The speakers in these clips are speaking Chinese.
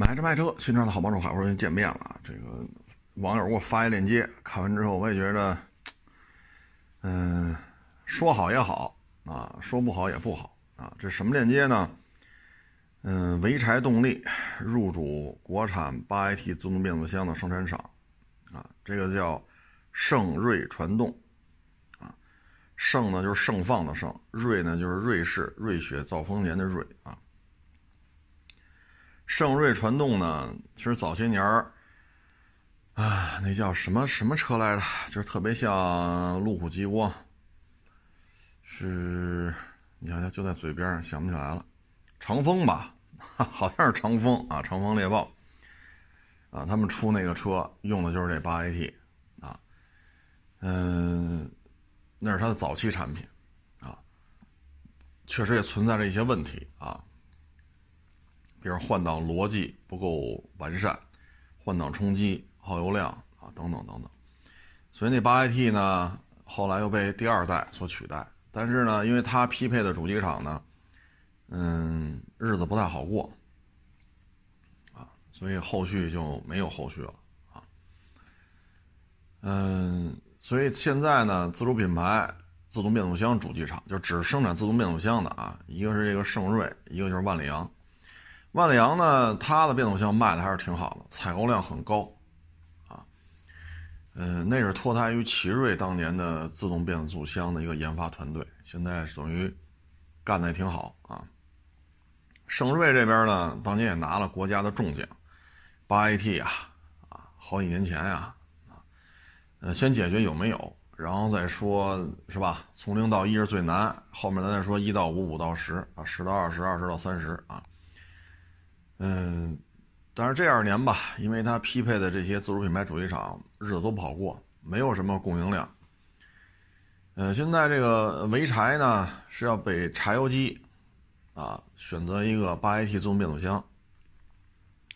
买车卖车，新车的好帮手，海阔又见面了。这个网友给我发一链接，看完之后我也觉得，嗯，说好也好啊，说不好也不好啊。这什么链接呢？嗯，潍柴动力入主国产八 AT 自动变速箱的生产厂啊，这个叫盛瑞传动啊，盛呢就是盛放的盛，瑞呢就是瑞士瑞雪兆丰年的瑞啊。盛瑞传动呢，其实早些年儿啊，那叫什么什么车来着？就是特别像路虎极光，是，你想想就在嘴边上，想不起来了。长风吧，好像是长风啊，长风猎豹啊，他们出那个车用的就是这八 AT 啊，嗯，那是它的早期产品啊，确实也存在着一些问题啊。比如换挡逻辑不够完善，换挡冲击耗油量啊等等等等，所以那八 AT 呢后来又被第二代所取代，但是呢，因为它匹配的主机厂呢，嗯，日子不太好过，啊，所以后续就没有后续了啊，嗯，所以现在呢，自主品牌自动变速箱主机厂就只生产自动变速箱的啊，一个是这个盛瑞，一个就是万里扬。万里扬呢，它的变速箱卖的还是挺好的，采购量很高，啊，嗯，那是脱胎于奇瑞当年的自动变速箱的一个研发团队，现在等于干的也挺好啊。盛瑞这边呢，当年也拿了国家的重奖，八 AT 啊，啊，好几年前呀，啊，呃，先解决有没有，然后再说，是吧？从零到一是最难，后面咱再说一到五，五到十，啊，十到二十，二十到三十，啊。嗯，但是这二年吧，因为它匹配的这些自主品牌主机厂日子都不好过，没有什么供应量。嗯，现在这个潍柴呢是要给柴油机啊选择一个八 AT 自动变速箱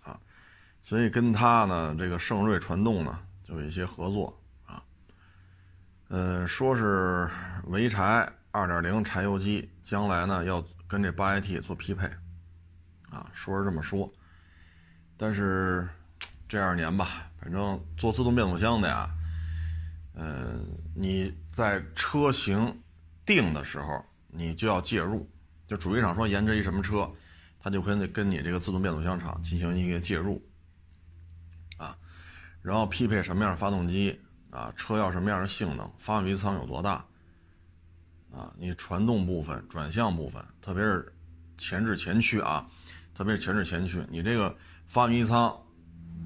啊，所以跟他呢这个盛瑞传动呢就有一些合作啊。嗯，说是潍柴二点零柴油机将来呢要跟这八 AT 做匹配。啊，说是这么说，但是这二年吧，反正做自动变速箱的呀，嗯，你在车型定的时候，你就要介入，就主机厂说研制一什么车，他就跟跟你这个自动变速箱厂进行一个介入，啊，然后匹配什么样的发动机啊，车要什么样的性能，发动机舱有多大，啊，你传动部分、转向部分，特别是前置前驱啊。特别是前置前驱，你这个发动机舱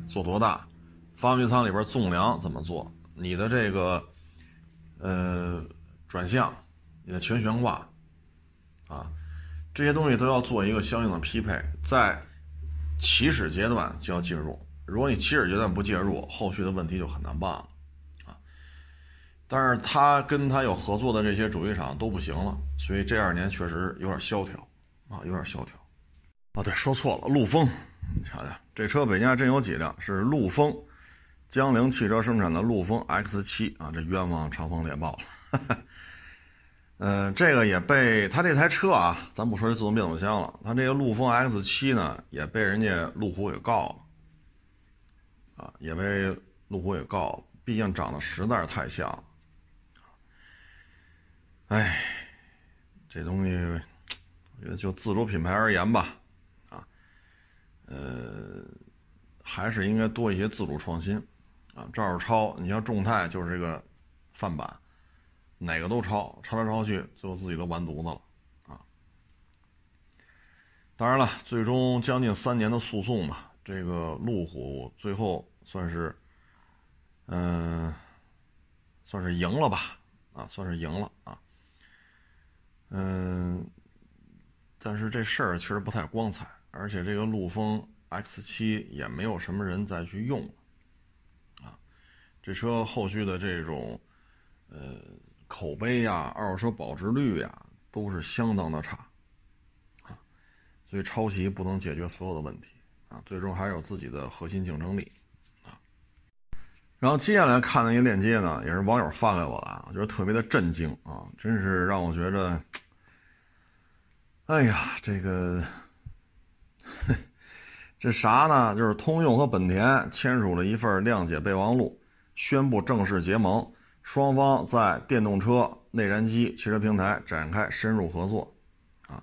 做多大？发动机舱里边纵梁怎么做？你的这个呃转向，你的全悬挂啊，这些东西都要做一个相应的匹配，在起始阶段就要介入。如果你起始阶段不介入，后续的问题就很难办了啊。但是他跟他有合作的这些主机厂都不行了，所以这二年确实有点萧条啊，有点萧条。哦，对，说错了，陆风，你瞧瞧，这车北京还真有几辆，是陆风，江铃汽车生产的陆风 X7 啊，这冤枉长风猎豹了。呃，这个也被他这台车啊，咱不说这自动变速箱了，他这个陆风 X7 呢，也被人家路虎给告了，啊，也被路虎给告了，毕竟长得实在是太像了。哎，这东西，我觉得就自主品牌而言吧。呃，还是应该多一些自主创新，啊，照着抄。你像众泰就是这个范板，哪个都抄，抄来抄去，最后自己都完犊子了，啊。当然了，最终将近三年的诉讼嘛，这个路虎最后算是，嗯，算是赢了吧，啊，算是赢了啊，嗯，但是这事儿确实不太光彩。而且这个陆风 X7 也没有什么人再去用，啊，这车后续的这种，呃，口碑呀、二手车保值率呀，都是相当的差，啊，所以抄袭不能解决所有的问题，啊，最终还是有自己的核心竞争力，啊。然后接下来看的一个链接呢，也是网友发给我的，我觉得特别的震惊啊，真是让我觉得，哎呀，这个。这啥呢？就是通用和本田签署了一份谅解备忘录，宣布正式结盟，双方在电动车、内燃机、汽车平台展开深入合作。啊，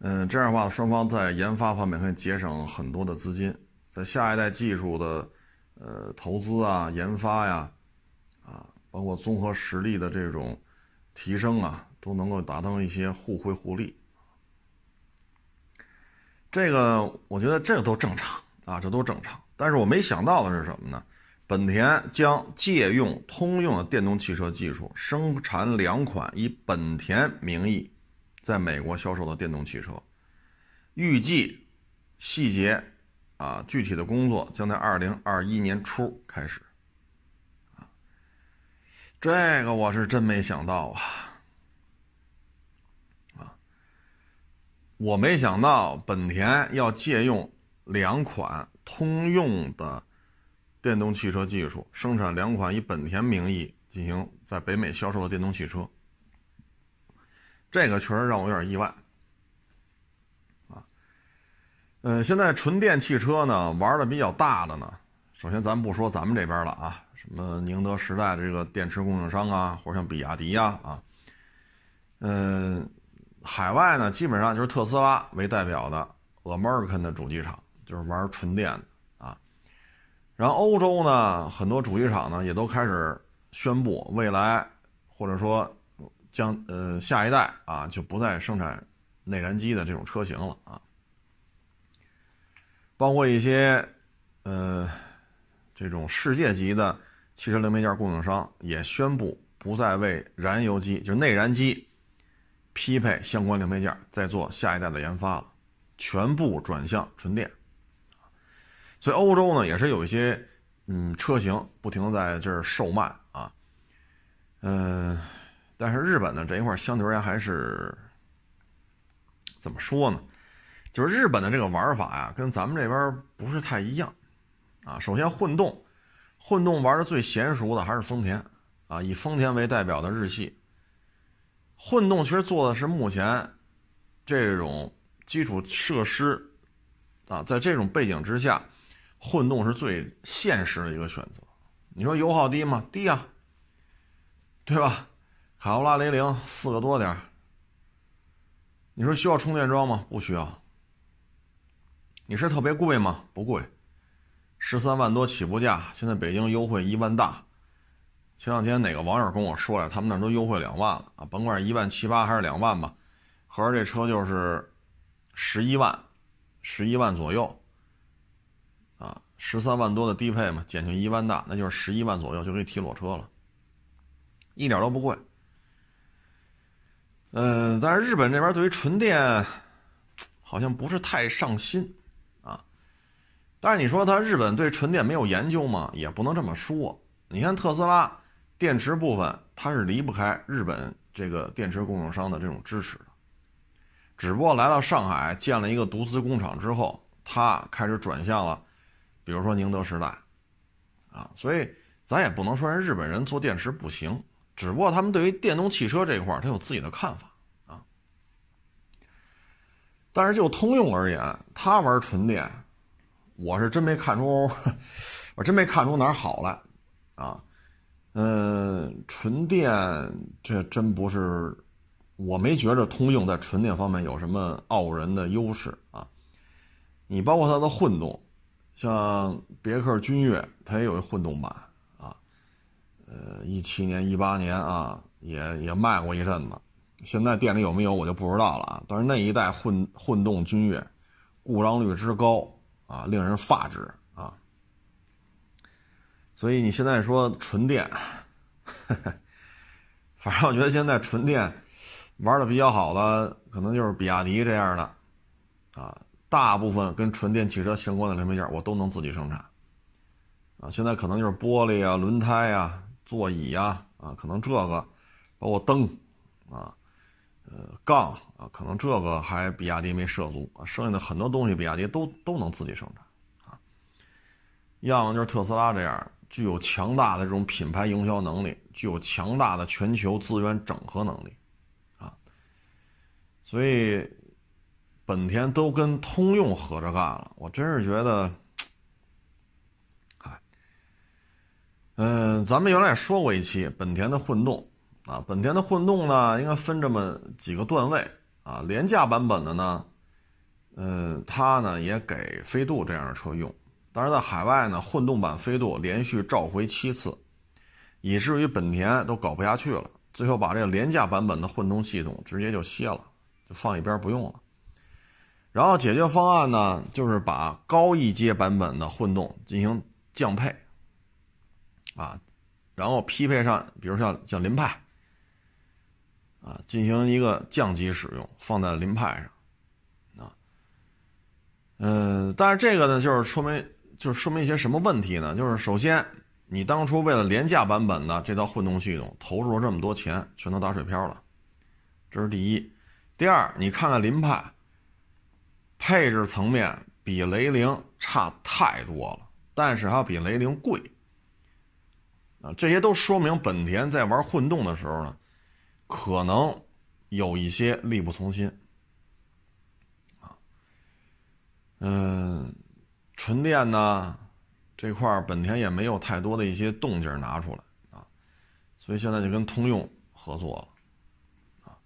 嗯，这样的话，双方在研发方面可以节省很多的资金，在下一代技术的呃投资啊、研发呀，啊，包括综合实力的这种提升啊，都能够达到一些互惠互利。这个我觉得这个都正常啊，这都正常。但是我没想到的是什么呢？本田将借用通用的电动汽车技术，生产两款以本田名义在美国销售的电动汽车。预计细节啊，具体的工作将在二零二一年初开始。啊，这个我是真没想到啊。我没想到本田要借用两款通用的电动汽车技术，生产两款以本田名义进行在北美销售的电动汽车，这个确实让我有点意外。啊，嗯，现在纯电汽车呢玩的比较大的呢，首先咱不说咱们这边了啊，什么宁德时代的这个电池供应商啊，或者像比亚迪呀啊，嗯。海外呢，基本上就是特斯拉为代表的 American 的主机厂，就是玩纯电的啊。然后欧洲呢，很多主机厂呢也都开始宣布，未来或者说将呃下一代啊就不再生产内燃机的这种车型了啊。包括一些呃这种世界级的汽车零配件供应商也宣布不再为燃油机，就是内燃机。匹配相关零配件，再做下一代的研发了，全部转向纯电。所以欧洲呢也是有一些嗯车型不停的在这儿售卖啊，嗯，但是日本呢这一块相对而言还是怎么说呢？就是日本的这个玩法呀，跟咱们这边不是太一样啊。首先混动，混动玩的最娴熟的还是丰田啊，以丰田为代表的日系。混动其实做的是目前这种基础设施啊，在这种背景之下，混动是最现实的一个选择。你说油耗低吗？低啊，对吧？卡罗拉雷凌四个多点你说需要充电桩吗？不需要。你是特别贵吗？不贵，十三万多起步价，现在北京优惠一万大。前两天哪个网友跟我说了，他们那都优惠两万了啊，甭管是一万七八还是两万吧，合着这车就是十一万，十一万左右，啊，十三万多的低配嘛，减去一万大，那就是十一万左右就可以提裸车了，一点都不贵。嗯，但是日本这边对于纯电好像不是太上心啊，但是你说他日本对纯电没有研究吗？也不能这么说，你看特斯拉。电池部分它是离不开日本这个电池供应商的这种支持的，只不过来到上海建了一个独资工厂之后，它开始转向了，比如说宁德时代，啊，所以咱也不能说人日本人做电池不行，只不过他们对于电动汽车这块他有自己的看法啊。但是就通用而言，他玩纯电，我是真没看出，我真没看出哪儿好来，啊。嗯，纯电这真不是，我没觉着通用在纯电方面有什么傲人的优势啊。你包括它的混动，像别克君越，它也有一混动版啊。呃，一七年、一八年啊，也也卖过一阵子。现在店里有没有我就不知道了啊。但是那一代混混动君越，故障率之高啊，令人发指。所以你现在说纯电，反正我觉得现在纯电玩的比较好的，可能就是比亚迪这样的，啊，大部分跟纯电汽车相关的零配件我都能自己生产，啊，现在可能就是玻璃啊、轮胎啊、座椅呀，啊，可能这个包括灯，啊，呃，杠啊，可能这个还比亚迪没涉足，剩下的很多东西比亚迪都都能自己生产，啊，要么就是特斯拉这样。具有强大的这种品牌营销能力，具有强大的全球资源整合能力，啊，所以本田都跟通用合着干了，我真是觉得，哎，嗯，咱们原来也说过一期本田的混动啊，本田的混动呢，应该分这么几个段位啊，廉价版本的呢，嗯，它呢也给飞度这样的车用，但是在海外呢，混动版飞度连续召回七次，以至于本田都搞不下去了，最后把这个廉价版本的混动系统直接就卸了，就放一边不用了。然后解决方案呢，就是把高一阶版本的混动进行降配，啊，然后匹配上，比如像像凌派，啊，进行一个降级使用，放在凌派上，啊，嗯，但是这个呢，就是说明，就是说明一些什么问题呢？就是首先，你当初为了廉价版本的这套混动系统投入了这么多钱，全都打水漂了，这是第一。第二，你看看凌派。配置层面比雷凌差太多了，但是还比雷凌贵啊！这些都说明本田在玩混动的时候呢，可能有一些力不从心啊。嗯，纯电呢这块本田也没有太多的一些动静拿出来啊，所以现在就跟通用合作了啊。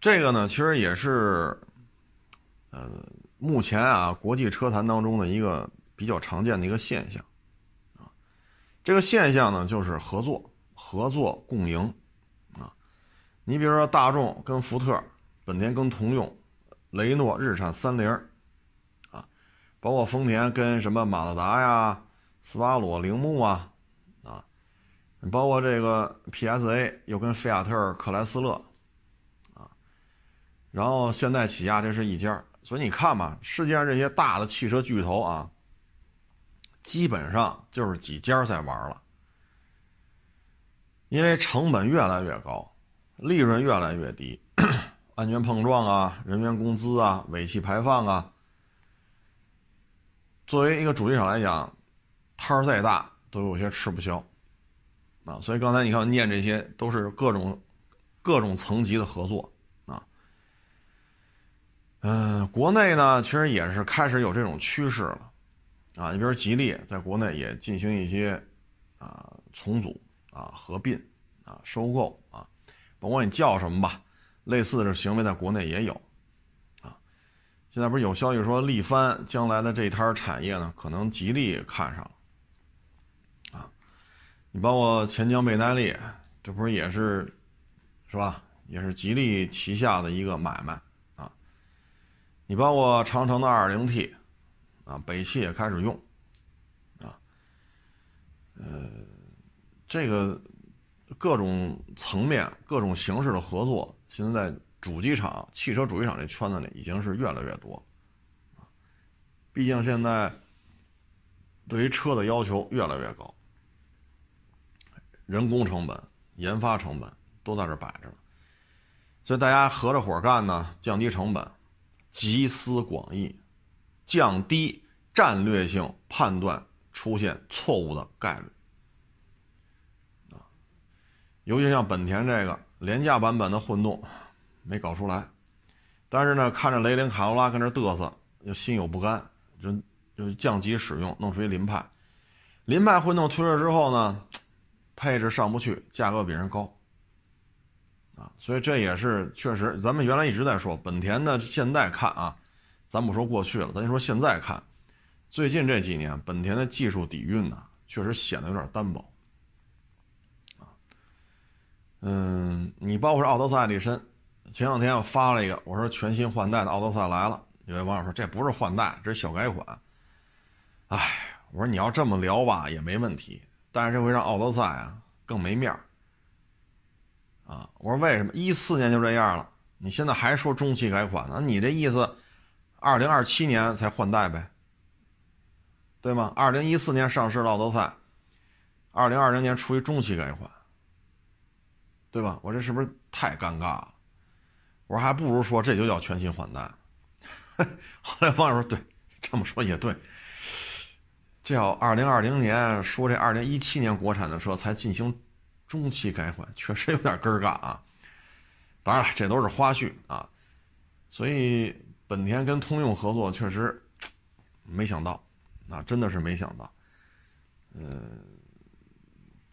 这个呢，其实也是。呃，目前啊，国际车坛当中的一个比较常见的一个现象，啊，这个现象呢就是合作、合作共赢，啊，你比如说大众跟福特，本田跟通用，雷诺、日产、三菱，包括丰田跟什么马自达呀、斯巴鲁、铃木啊，啊，包括这个 PSA 又跟菲亚特克莱斯勒，啊，然后现代起亚这是一家。所以你看嘛，世界上这些大的汽车巨头啊，基本上就是几家在玩了，因为成本越来越高，利润越来越低，安全碰撞啊，人员工资啊，尾气排放啊，作为一个主机厂来讲，摊儿再大都有些吃不消啊。所以刚才你看念这些都是各种各种层级的合作啊。嗯，国内呢，其实也是开始有这种趋势了，啊，你比如吉利在国内也进行一些啊重组啊合并啊收购啊，甭管你叫什么吧，类似的行为在国内也有，现在不是有消息说力帆将来的这摊产业呢，可能吉利看上了，啊，你包括钱江倍耐力，这不是也是是吧，也是吉利旗下的一个买卖啊。你包括长城的 2.0T，啊，北汽也开始用，啊，呃，这个各种层面、各种形式的合作，现在主机厂、汽车主机厂这圈子里已经是越来越多，毕竟现在对于车的要求越来越高，人工成本、研发成本都在这摆着呢，所以大家合着伙干呢，降低成本。集思广益，降低战略性判断出现错误的概率。啊，尤其像本田这个廉价版本的混动没搞出来，但是呢，看着雷凌、卡罗拉跟这嘚瑟，又心有不甘，就就降级使用，弄出一凌派。凌派混动推出之后呢，配置上不去，价格比人高。啊，所以这也是确实，咱们原来一直在说本田的，现在看啊，咱不说过去了，咱就说现在看，最近这几年本田的技术底蕴呢，确实显得有点单薄。啊，嗯，你包括是奥德赛、艾力绅，前两天我发了一个，我说全新换代的奥德赛来了，有位网友说这不是换代，这是小改款。哎，我说你要这么聊吧也没问题，但是这会让奥德赛啊更没面儿。啊，我说为什么一四年就这样了？你现在还说中期改款呢？你这意思，二零二七年才换代呗，对吗？二零一四年上市奥德赛，二零二零年出于中期改款，对吧？我这是不是太尴尬了？我说还不如说这就叫全新换代。后来网友说，对，这么说也对，叫二零二零年说这二零一七年国产的车才进行。中期改款确实有点尴尬啊，当然了，这都是花絮啊。所以本田跟通用合作确实没想到，啊，真的是没想到，嗯，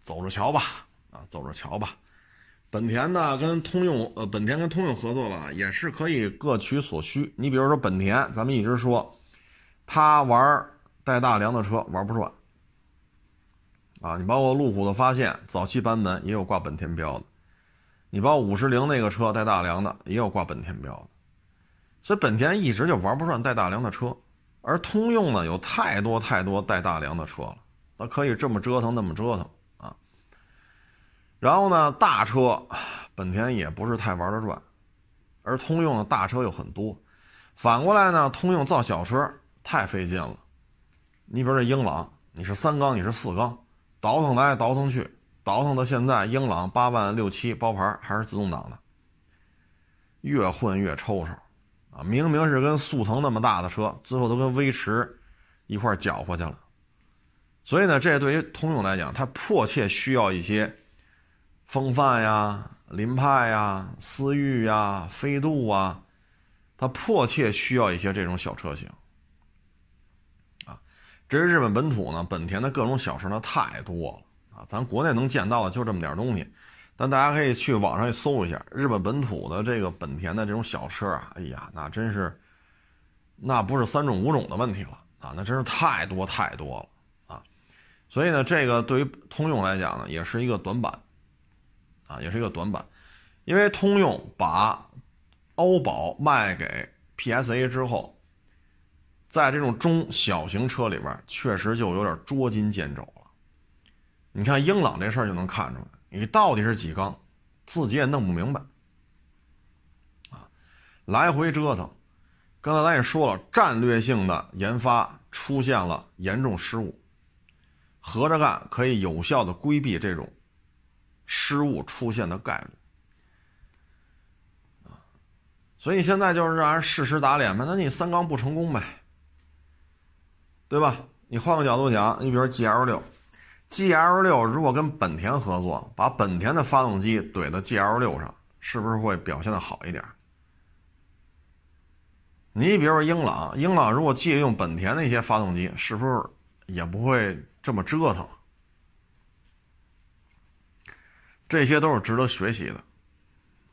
走着瞧吧，啊，走着瞧吧。本田呢跟通用，呃，本田跟通用合作吧，也是可以各取所需。你比如说本田，咱们一直说，他玩带大梁的车玩不转，啊，你包括路虎的发现早期版本也有挂本田标的，你包括五十铃那个车带大梁的也有挂本田标的。所以本田一直就玩不转带大梁的车，而通用呢有太多太多带大梁的车了，它可以这么折腾那么折腾。然后呢，大车本田也不是太玩得转，而通用的大车又很多。反过来呢，通用造小车太费劲了。你比如这英朗，你是三缸，你是四缸，倒腾来倒腾去，倒腾到现在，英朗八万六七包牌还是自动挡的，越混越抽抽。啊，明明是跟速腾那么大的车，最后都跟威驰一块搅和去了。所以呢，这对于通用来讲，它迫切需要一些风范呀、凌派呀、思域呀、飞度啊，它迫切需要一些这种小车型。啊，至于日本本土呢，本田的各种小车呢太多了啊，咱国内能见到的就这么点东西。但大家可以去网上去搜一下日本本土的这个本田的这种小车啊，哎呀，那真是，那不是三种五种的问题了啊，那真是太多太多了啊，所以呢，这个对于通用来讲呢，也是一个短板，啊，也是一个短板，因为通用把欧宝卖给 PSA 之后，在这种中小型车里边，确实就有点捉襟见肘了。你看英朗这事儿就能看出来。你到底是几缸，自己也弄不明白，啊，来回折腾。刚才咱也说了，战略性的研发出现了严重失误，合着干可以有效的规避这种失误出现的概率，啊，所以现在就是让人事实打脸呗，那你三缸不成功呗，对吧？你换个角度讲，你比如 G L 六。G L 六如果跟本田合作，把本田的发动机怼到 G L 六上，是不是会表现的好一点？你比如说英朗，英朗如果借用本田的一些发动机，是不是也不会这么折腾？这些都是值得学习的，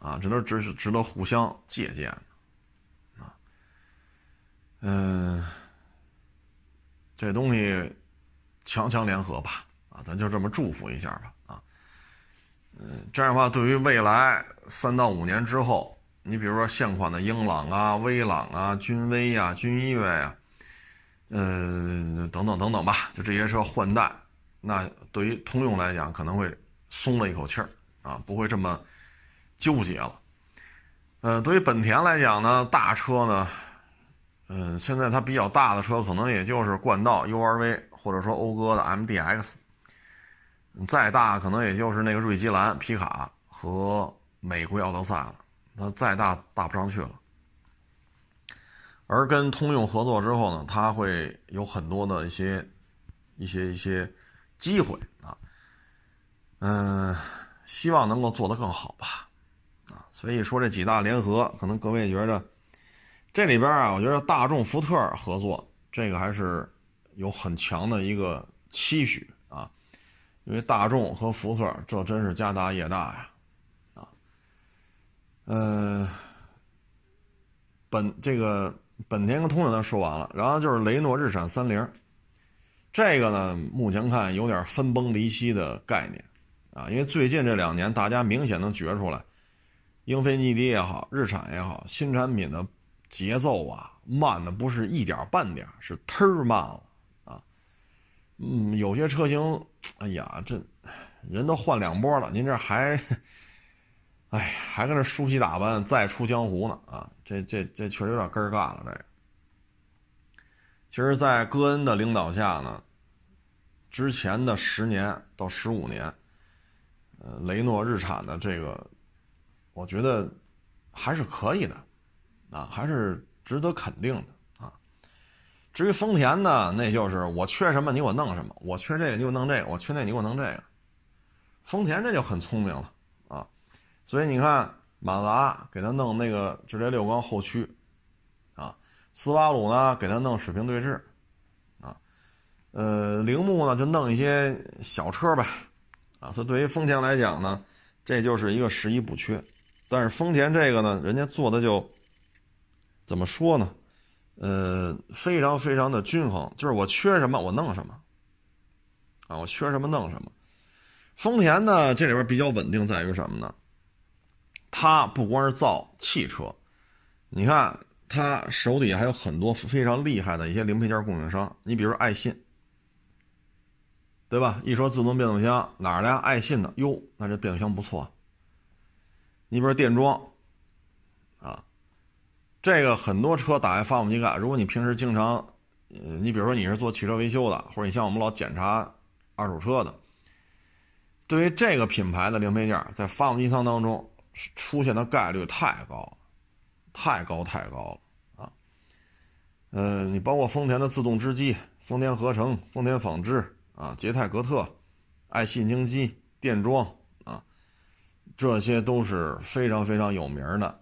啊，这都是值值得互相借鉴的，啊，嗯，这东西强强联合吧。啊咱就这么祝福一下吧，啊，嗯，这样的话，对于未来三到五年之后，你比如说现款的英朗啊、威朗啊、君威呀、君越呀，嗯，等等等等吧，就这些车换代，那对于通用来讲，可能会松了一口气儿啊，不会这么纠结了。呃，对于本田来讲呢，大车呢，嗯，现在它比较大的车，可能也就是冠道、URV，或者说讴歌的 MDX。再大可能也就是那个锐基蓝皮卡和美国奥德赛了，那再大大不上去了。而跟通用合作之后呢，它会有很多的一些、一些、一些机会啊。嗯，希望能够做得更好吧。啊，所以说这几大联合，可能各位觉得这里边啊，我觉得大众、福特合作这个还是有很强的一个期许啊。因为大众和福特这真是家大业大呀，啊，呃，本这个本田跟通用咱说完了，然后就是雷诺、日产、三菱，这个呢目前看有点分崩离析的概念，啊，因为最近这两年大家明显能觉出来，英菲尼迪也好，日产也好，新产品的节奏啊慢的不是一点半点，是忒慢了啊。嗯，有些车型，哎呀，这人都换两波了，您这还，哎，还跟这梳洗打扮再出江湖呢啊！这这这确实有点根儿干了。这个，其实，在戈恩的领导下呢，之前的十年到十五年，呃，雷诺、日产的这个，我觉得还是可以的，啊，还是值得肯定的啊。至于丰田呢，那就是我缺什么你给我弄什么，我缺这个你给我弄这个，我缺那你给我弄这个。丰田这就很聪明了啊，所以你看马自达给他弄那个直列六缸后驱，啊，斯巴鲁呢给他弄水平对置，啊，呃，铃木呢就弄一些小车呗，啊，所以对于丰田来讲呢，这就是一个十一补缺。但是丰田这个呢，人家做的就怎么说呢？呃，非常非常的均衡，就是我缺什么我弄什么，啊，我缺什么弄什么。丰田呢，这里边比较稳定在于什么呢？它不光是造汽车，你看它手底下还有很多非常厉害的一些零配件供应商，你比如爱信，对吧？一说自动变速箱哪儿的呀？爱信的，哟，那这变速箱不错。你比如电装，啊，这个很多车打开发动机盖，如果你平时经常，呃，你比如说你是做汽车维修的，或者你像我们老检查二手车的，对于这个品牌的零配件，在发动机舱当中出现的概率太高了，太高太高了啊！呃，你包括丰田的自动织机、丰田合成、丰田纺织啊、捷泰格特、爱信精机、电装啊。这些都是非常非常有名的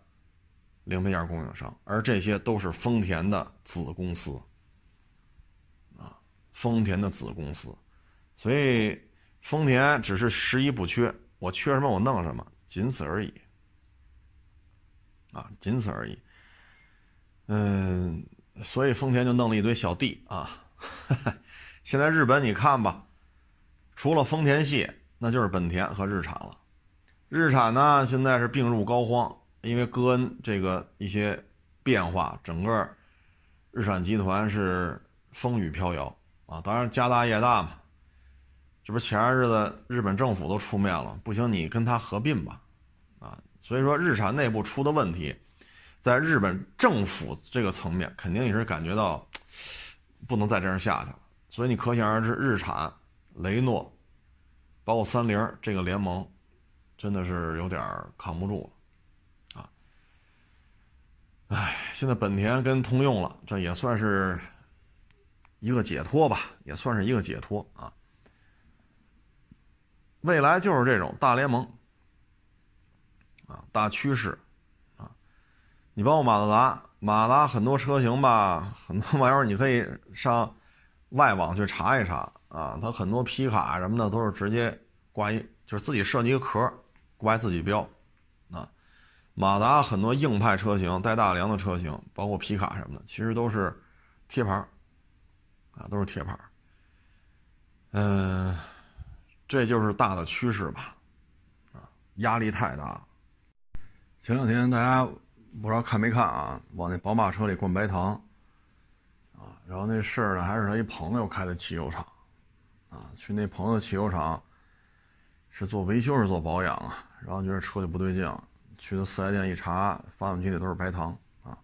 零配件供应商，而这些都是丰田的子公司啊，丰田的子公司，所以丰田只是十一不缺，我缺什么我弄什么，仅此而已啊，仅此而已。嗯，所以丰田就弄了一堆小弟啊。现在日本你看吧，除了丰田系，那就是本田和日产了。日产呢，现在是病入膏肓，因为戈恩这个一些变化，整个日产集团是风雨飘摇啊。当然家大业大嘛，这不前些日子日本政府都出面了，不行你跟他合并吧，啊，所以说日产内部出的问题，在日本政府这个层面肯定也是感觉到不能再这样下去了，所以你可想而知，日产、雷诺，包括三菱这个联盟。真的是有点扛不住了，啊！哎，现在本田跟通用了，这也算是一个解脱吧，也算是一个解脱啊。未来就是这种大联盟啊，大趋势啊。你包括马自达，马自达很多车型吧，很多玩意儿你可以上外网去查一查啊，它很多皮卡什么的都是直接挂一，就是自己设计一个壳。挂自己标，啊，马达很多硬派车型带大梁的车型，包括皮卡什么的，其实都是贴牌啊，都是贴牌嗯，这就是大的趋势吧，啊，压力太大。前两天大家不知道看没看啊，往那宝马车里灌白糖，啊，然后那事儿呢还是他一朋友开的汽油厂，啊，去那朋友汽油厂。是做维修是做保养啊，然后觉得车就不对劲，去的四 S 店一查，发动机里都是白糖啊。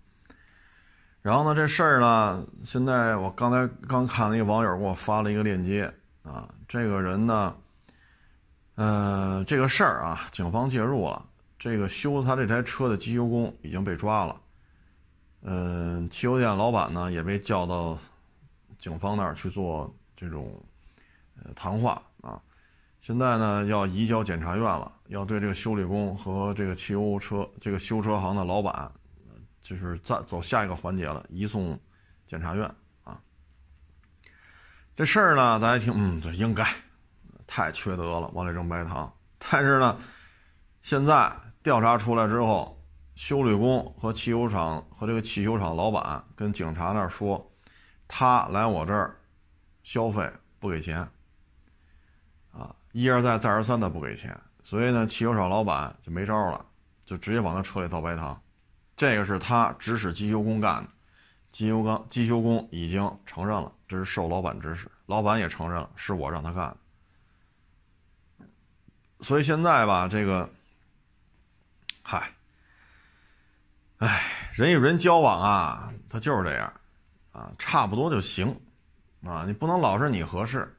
然后呢，这事儿呢，现在我刚才刚看了一个网友给我发了一个链接啊，这个人呢，呃，这个事儿啊，警方介入了，这个修他这台车的机修工已经被抓了，嗯，汽油店老板呢也被叫到警方那儿去做这种谈话啊。现在呢，要移交检察院了，要对这个修理工和这个汽油车这个修车行的老板，就是再走下一个环节了，移送检察院啊。这事儿呢，大家听，嗯，这应该，太缺德了，往里扔白糖。但是呢，现在调查出来之后，修理工和汽油厂和这个汽修厂老板跟警察那儿说，他来我这儿消费不给钱啊。一而再，再而三的不给钱，所以呢，汽油厂老板就没招了，就直接往他车里倒白糖。这个是他指使机修工干的，机修工机修工已经承认了，这是受老板指使，老板也承认了是我让他干的。所以现在吧，这个，嗨，哎，人与人交往啊，他就是这样，啊，差不多就行，啊，你不能老是你合适。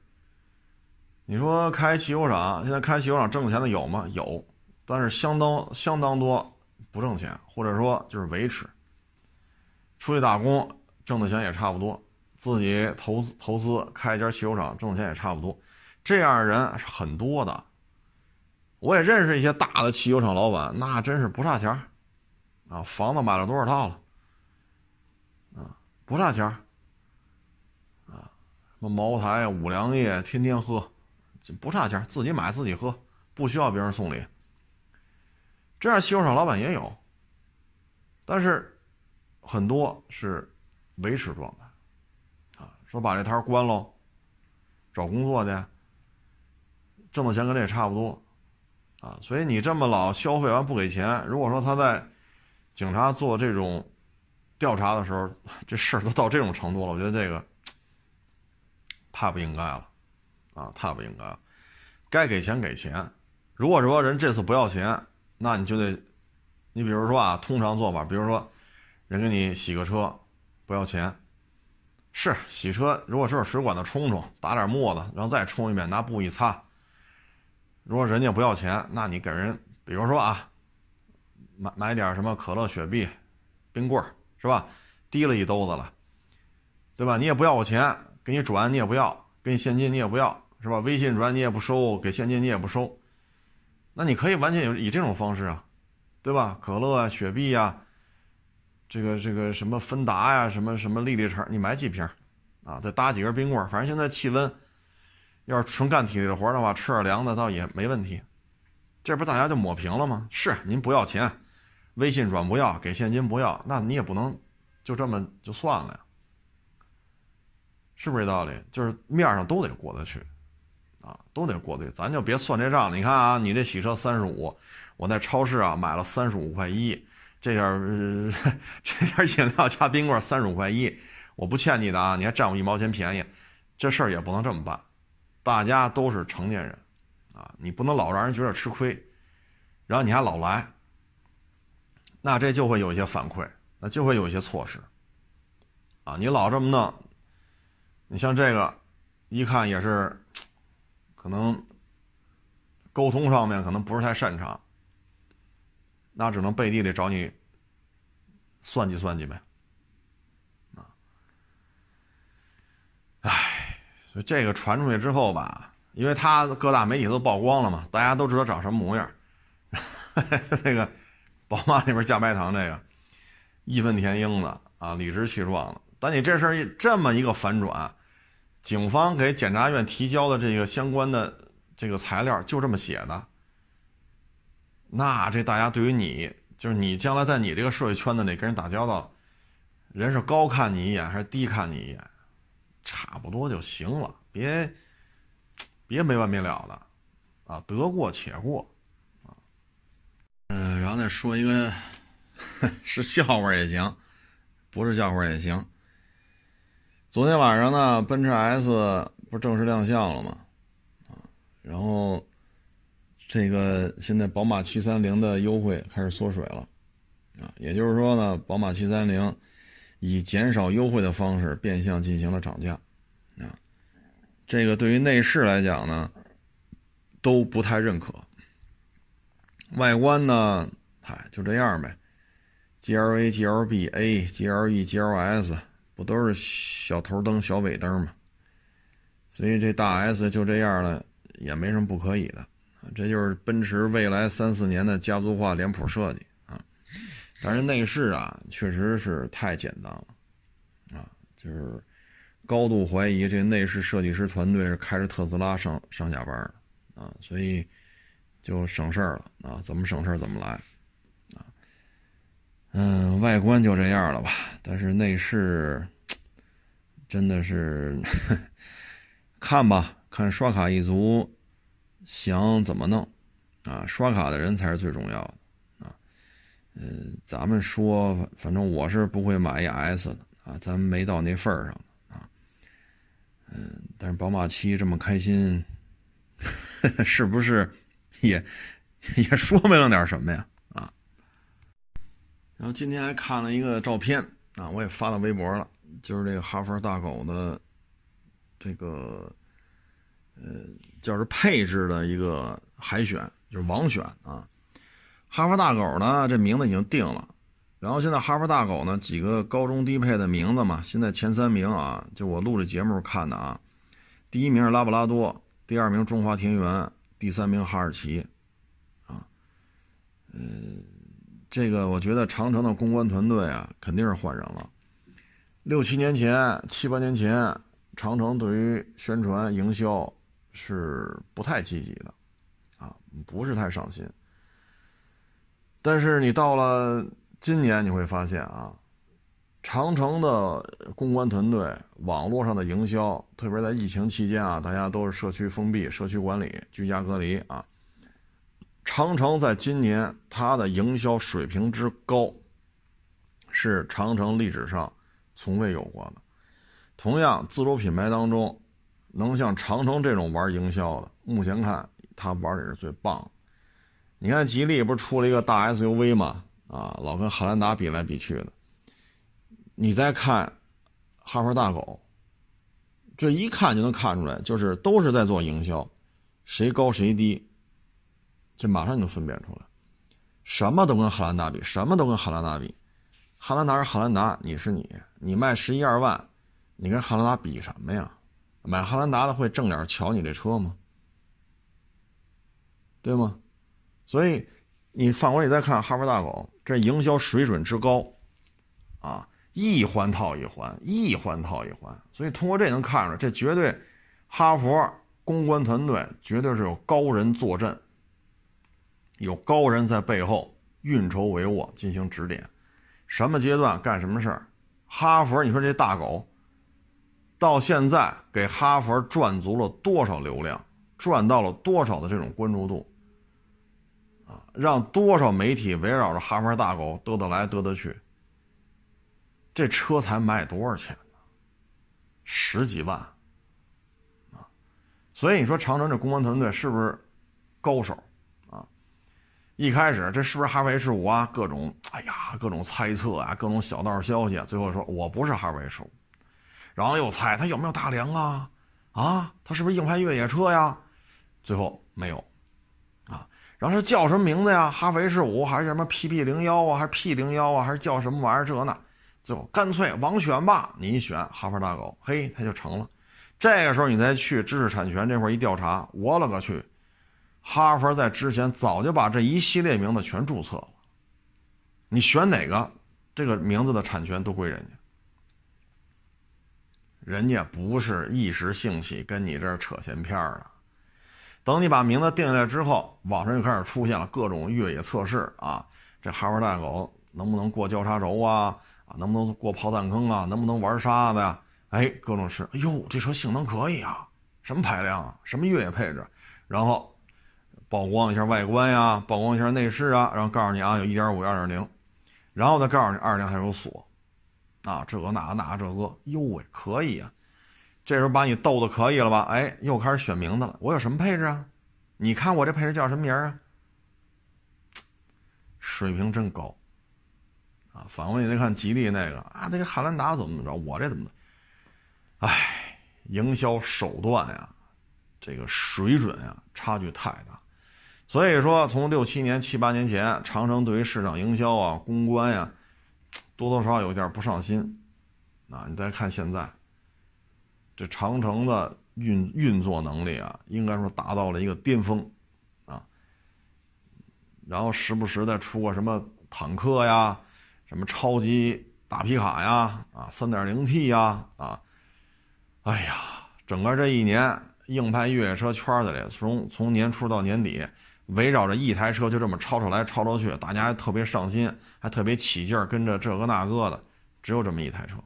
你说开汽油厂，现在开汽油厂挣钱的有吗？有，但是相当相当多不挣钱，或者说就是维持。出去打工挣的钱也差不多，自己投资投资开一家汽油厂挣的钱也差不多，这样的人是很多的。我也认识一些大的汽油厂老板，那真是不差钱啊，房子买了多少套了，啊，不差钱啊，什么茅台、五粮液，天天喝，不差钱自己买自己喝，不需要别人送礼。这样汽修厂老板也有，但是很多是维持状态，啊，说把这摊关喽，找工作去，挣的钱跟这也差不多。啊，所以你这么老消费完不给钱，如果说他在警察做这种调查的时候，这事儿都到这种程度了，我觉得这个太不应该了，啊，太不应该了。该给钱给钱，如果说人这次不要钱，那你就得，你比如说啊，通常做法，比如说人给你洗个车，不要钱，是洗车，如果是水管子冲冲，打点沫子，然后再冲一遍，拿布一擦。如果人家不要钱，那你给人，比如说啊，买买点什么可乐、雪碧、冰棍儿，是吧？提了一兜子了，对吧？你也不要我钱，给你转你也不要，给你现金你也不要，是吧？微信转你也不收，给现金你也不收，那你可以完全以以这种方式啊，对吧？可乐啊、雪碧呀，这个这个什么芬达呀、什么什么丽丽橙，你买几瓶，啊，再搭几根冰棍儿，反正现在气温。要是纯干体力活的话，吃点凉的倒也没问题。这不大家就抹平了吗？是您不要钱，微信转不要，给现金不要，那你也不能就这么就算了呀？是不是这道理？就是面上都得过得去，啊，都得过得去。咱就别算这账了。你看啊，你这洗车三十五，我在超市啊买了三十五块一，这点 这点饮料加冰棍三十五块一，我不欠你的啊，你还占我一毛钱便宜，这事儿也不能这么办。大家都是成年人，啊，你不能老让人觉得吃亏，然后你还老来，那这就会有一些反馈，那就会有一些措施，啊，你老这么弄，你像这个，一看也是，可能沟通上面可能不是太擅长，那只能背地里找你算计算计呗，啊，唉。就这个传出去之后吧，因为他各大媒体都曝光了嘛，大家都知道长什么模样。这个宝马里边加白糖，这个义愤填膺的啊，理直气壮的。但你这事儿这么一个反转，警方给检察院提交的这个相关的这个材料就这么写的，那这大家对于你，就是你将来在你这个社会圈子里跟人打交道，人是高看你一眼还是低看你一眼？差不多就行了，别别没完没了的，啊，得过且过，嗯，然后再说一个是笑话也行，不是笑话也行。昨天晚上呢，奔驰 S 不正式亮相了吗？啊，然后这个现在宝马七三零的优惠开始缩水了，啊，也就是说呢，宝马七三零。以减少优惠的方式变相进行了涨价，啊，这个对于内饰来讲呢，都不太认可。外观呢，嗨，就这样呗，GLA、GLB、A、GLE、GLS 不都是小头灯、小尾灯吗？所以这大 S 就这样了，也没什么不可以的。这就是奔驰未来三四年的家族化脸谱设计啊。但是内饰啊，确实是太简单了，啊，就是高度怀疑这内饰设计师团队是开着特斯拉上上下班啊，所以就省事儿了啊，怎么省事儿怎么来，啊，嗯，外观就这样了吧，但是内饰真的是 看吧，看刷卡一族想怎么弄啊，刷卡的人才是最重要的啊。嗯，咱们说，反正我是不会买一 S 的啊，咱们没到那份儿上啊。嗯，但是宝马七这么开心，是不是也 也说明了点什么呀？啊。然后今天还看了一个照片啊，我也发到微博了，就是这个哈佛大狗的这个呃，叫是配置的一个海选，就是网选啊。哈佛大狗呢，这名字已经定了，然后现在哈佛大狗呢几个高中低配的名字嘛，现在前三名啊，就我录这节目看的啊，第一名是拉布拉多，第二名中华田园，第三名哈士奇，啊，嗯，这个我觉得长城的公关团队啊肯定是换人了，六七年前、七八年前，长城对于宣传营销是不太积极的，啊，不是太上心。但是你到了今年，你会发现啊，长城的公关团队、网络上的营销，特别在疫情期间啊，大家都是社区封闭、社区管理、居家隔离啊。长城在今年它的营销水平之高，是长城历史上从未有过的。同样，自主品牌当中，能像长城这种玩营销的，目前看它玩的是最棒。你看吉利不是出了一个大 SUV 吗？啊，老跟汉兰达比来比去的。你再看哈佛大狗，这一看就能看出来，就是都是在做营销，谁高谁低。这马上就能分辨出来，什么都跟汉兰达比，什么都跟汉兰达比。汉兰达是汉兰达，你是你，你卖十一二万，你跟汉兰达比什么呀？买汉兰达的会正脸瞧你这车吗？对吗？所以你反过来再看哈佛大狗，这营销水准之高，啊，一环套一环，一环套一环。所以通过这能看出来，这绝对哈佛公关团队绝对是有高人坐镇。有高人在背后运筹帷幄进行指点，什么阶段干什么事儿？哈佛，你说这大狗，到现在给哈佛赚足了多少流量，赚到了多少的这种关注度，啊，让多少媒体围绕着哈佛大狗嘚嘚来嘚嘚去。这车才卖多少钱呢？十几万，啊，所以你说长城这公关团队是不是高手啊？一开始这是不是哈弗 H 五啊？各种哎呀，各种猜测啊，各种小道消息。最后说我不是哈弗 H 五，然后又猜它有没有大梁啊？啊，它是不是硬派越野车呀？最后没有啊。然后是叫什么名字呀？哈弗 H 五还是什么 PP 零幺啊？还是 P 零幺啊？还是叫什么玩意儿？这那，就干脆网选吧。你一选哈佛大狗，嘿，它就成了。这个时候你再去知识产权这块一调查，我勒个去！哈佛在之前早就把这一系列名字全注册了，你选哪个，这个名字的产权都归人家。人家不是一时兴起跟你这儿扯闲篇儿的，等你把名字定下来之后，网上就开始出现了各种越野测试啊，这哈佛大狗能不能过交叉轴啊？能不能过炮弹坑啊？能不能玩沙子呀？哎，各种是，哎呦，这车性能可以啊，什么排量啊，什么越野配置，然后。曝光一下外观呀，曝光一下内饰啊，然后告诉你啊，有1.5、2.0，然后再告诉你2.0还有锁，啊，这个那个那个这个，哟喂，可以啊，这时候把你逗的可以了吧？哎，又开始选名字了，我有什么配置啊？你看我这配置叫什么名啊？水平真高，啊，反过你再看吉利那个啊，这个汉兰达怎么怎么着，我这怎么？哎，营销手段呀，这个水准呀，差距太大。所以说，从六七年、七八年前，长城对于市场营销啊、公关呀，多多少少有点不上心。啊，你再看现在，这长城的运运作能力啊，应该说达到了一个巅峰啊。然后时不时的出个什么坦克呀、什么超级大皮卡呀、啊三点零 T 呀、啊，哎呀，整个这一年，硬派越野车圈子里，从从年初到年底。围绕着一台车就这么吵吵来吵吵去，大家还特别上心，还特别起劲儿，跟着这个那个的，只有这么一台车。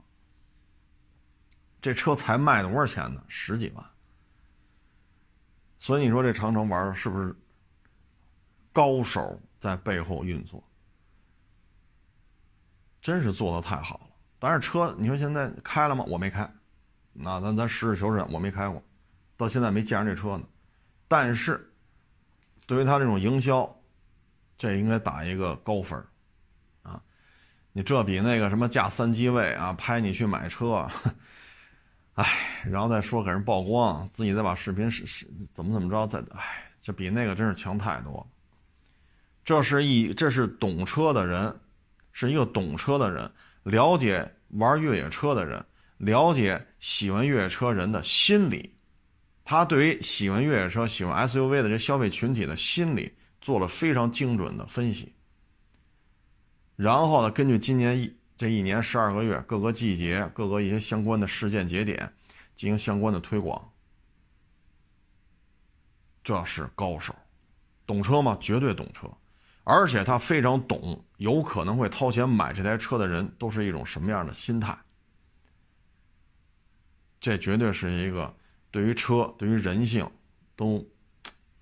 这车才卖多少钱呢？十几万。所以你说这长城玩的是不是高手在背后运作？真是做的太好了。但是车，你说现在开了吗？我没开。那咱咱实事求是，我没开过，到现在没见着这车呢。但是。对于他这种营销，这应该打一个高分啊！你这比那个什么驾三机位啊，拍你去买车，哎，然后再说给人曝光，自己再把视频是是怎么怎么着，再哎，这比那个真是强太多了。这是一，这是懂车的人，是一个懂车的人，了解玩越野车的人，了解喜欢越野车人的心理。他对于喜欢越野车、喜欢 SUV 的这消费群体的心理做了非常精准的分析，然后呢，根据今年一这一年十二个月，各个季节、各个一些相关的事件节点进行相关的推广，这是高手，懂车吗？绝对懂车，而且他非常懂，有可能会掏钱买这台车的人都是一种什么样的心态。这绝对是一个对于车、对于人性都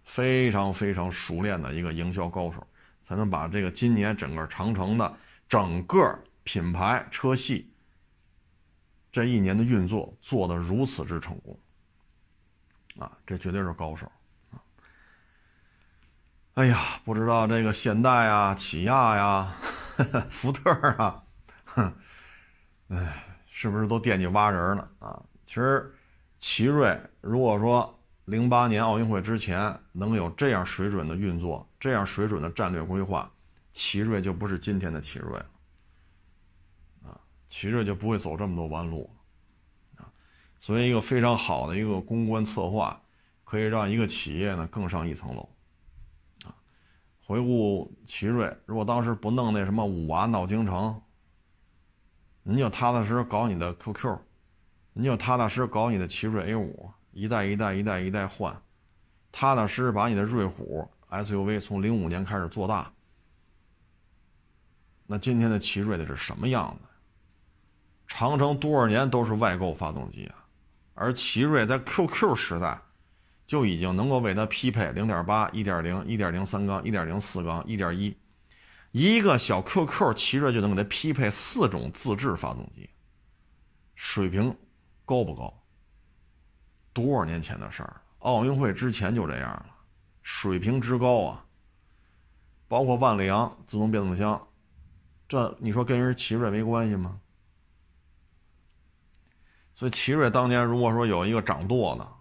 非常非常熟练的一个营销高手，才能把这个今年整个长城的整个品牌车系这一年的运作做得如此之成功啊！这绝对是高手！哎呀，不知道这个现代啊、起亚呀、福特啊，哼，哎，是不是都惦记挖人呢啊？其实，奇瑞如果说零八年奥运会之前能有这样水准的运作、这样水准的战略规划，奇瑞就不是今天的奇瑞了，啊，奇瑞就不会走这么多弯路，啊，所以一个非常好的一个公关策划，可以让一个企业呢更上一层楼，回顾奇瑞，如果当时不弄那什么五娃闹京城，你就踏踏实实搞你的 QQ。你就踏踏实实搞你的奇瑞 A 五，一代一代一代一代换，踏踏实实把你的瑞虎 SUV 从零五年开始做大。那今天的奇瑞的是什么样子？长城多少年都是外购发动机啊，而奇瑞在 QQ 时代就已经能够为它匹配零点八、一点零、一点零三缸、一点零四缸、一点一，一个小 QQ 奇瑞就能给它匹配四种自制发动机，水平。高不高？多少年前的事儿？奥运会之前就这样了，水平之高啊！包括万里扬自动变速箱，这你说跟人奇瑞没关系吗？所以奇瑞当年如果说有一个掌舵的，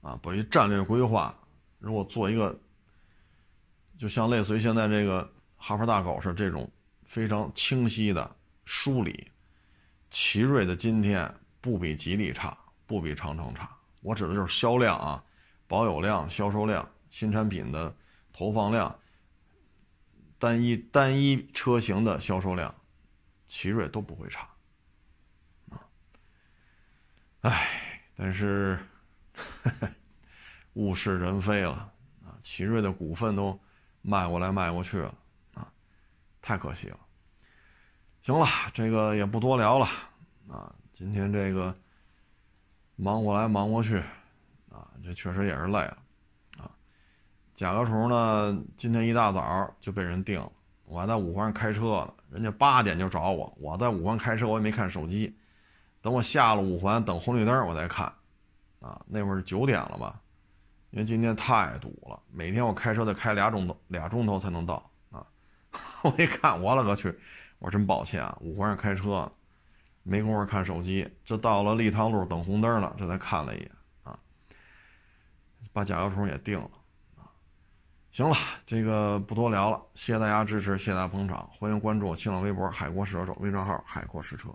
啊，把一战略规划，如果做一个，就像类似于现在这个哈佛大狗是这种非常清晰的梳理，奇瑞的今天。不比吉利差，不比长城差。我指的就是销量啊，保有量、销售量、新产品的投放量、单一单一车型的销售量，奇瑞都不会差。啊，哎，但是 物是人非了啊！奇瑞的股份都卖过来卖过去了啊，太可惜了。行了，这个也不多聊了啊。今天这个忙过来忙过去，啊，这确实也是累了，啊，甲壳虫呢，今天一大早就被人定了，我还在五环开车呢，人家八点就找我，我在五环开车，我也没看手机，等我下了五环，等红绿灯我再看，啊，那会儿是九点了吧，因为今天太堵了，每天我开车得开俩钟头，俩钟头才能到，啊，我一看，我勒个去，我真抱歉啊，五环上开车。没工夫看手机，这到了立汤路等红灯了，这才看了一眼啊，把甲壳虫也定了啊。行了，这个不多聊了，谢谢大家支持，谢谢大家捧场，欢迎关注我新浪微博“海阔试车手”微账号“海阔试车”。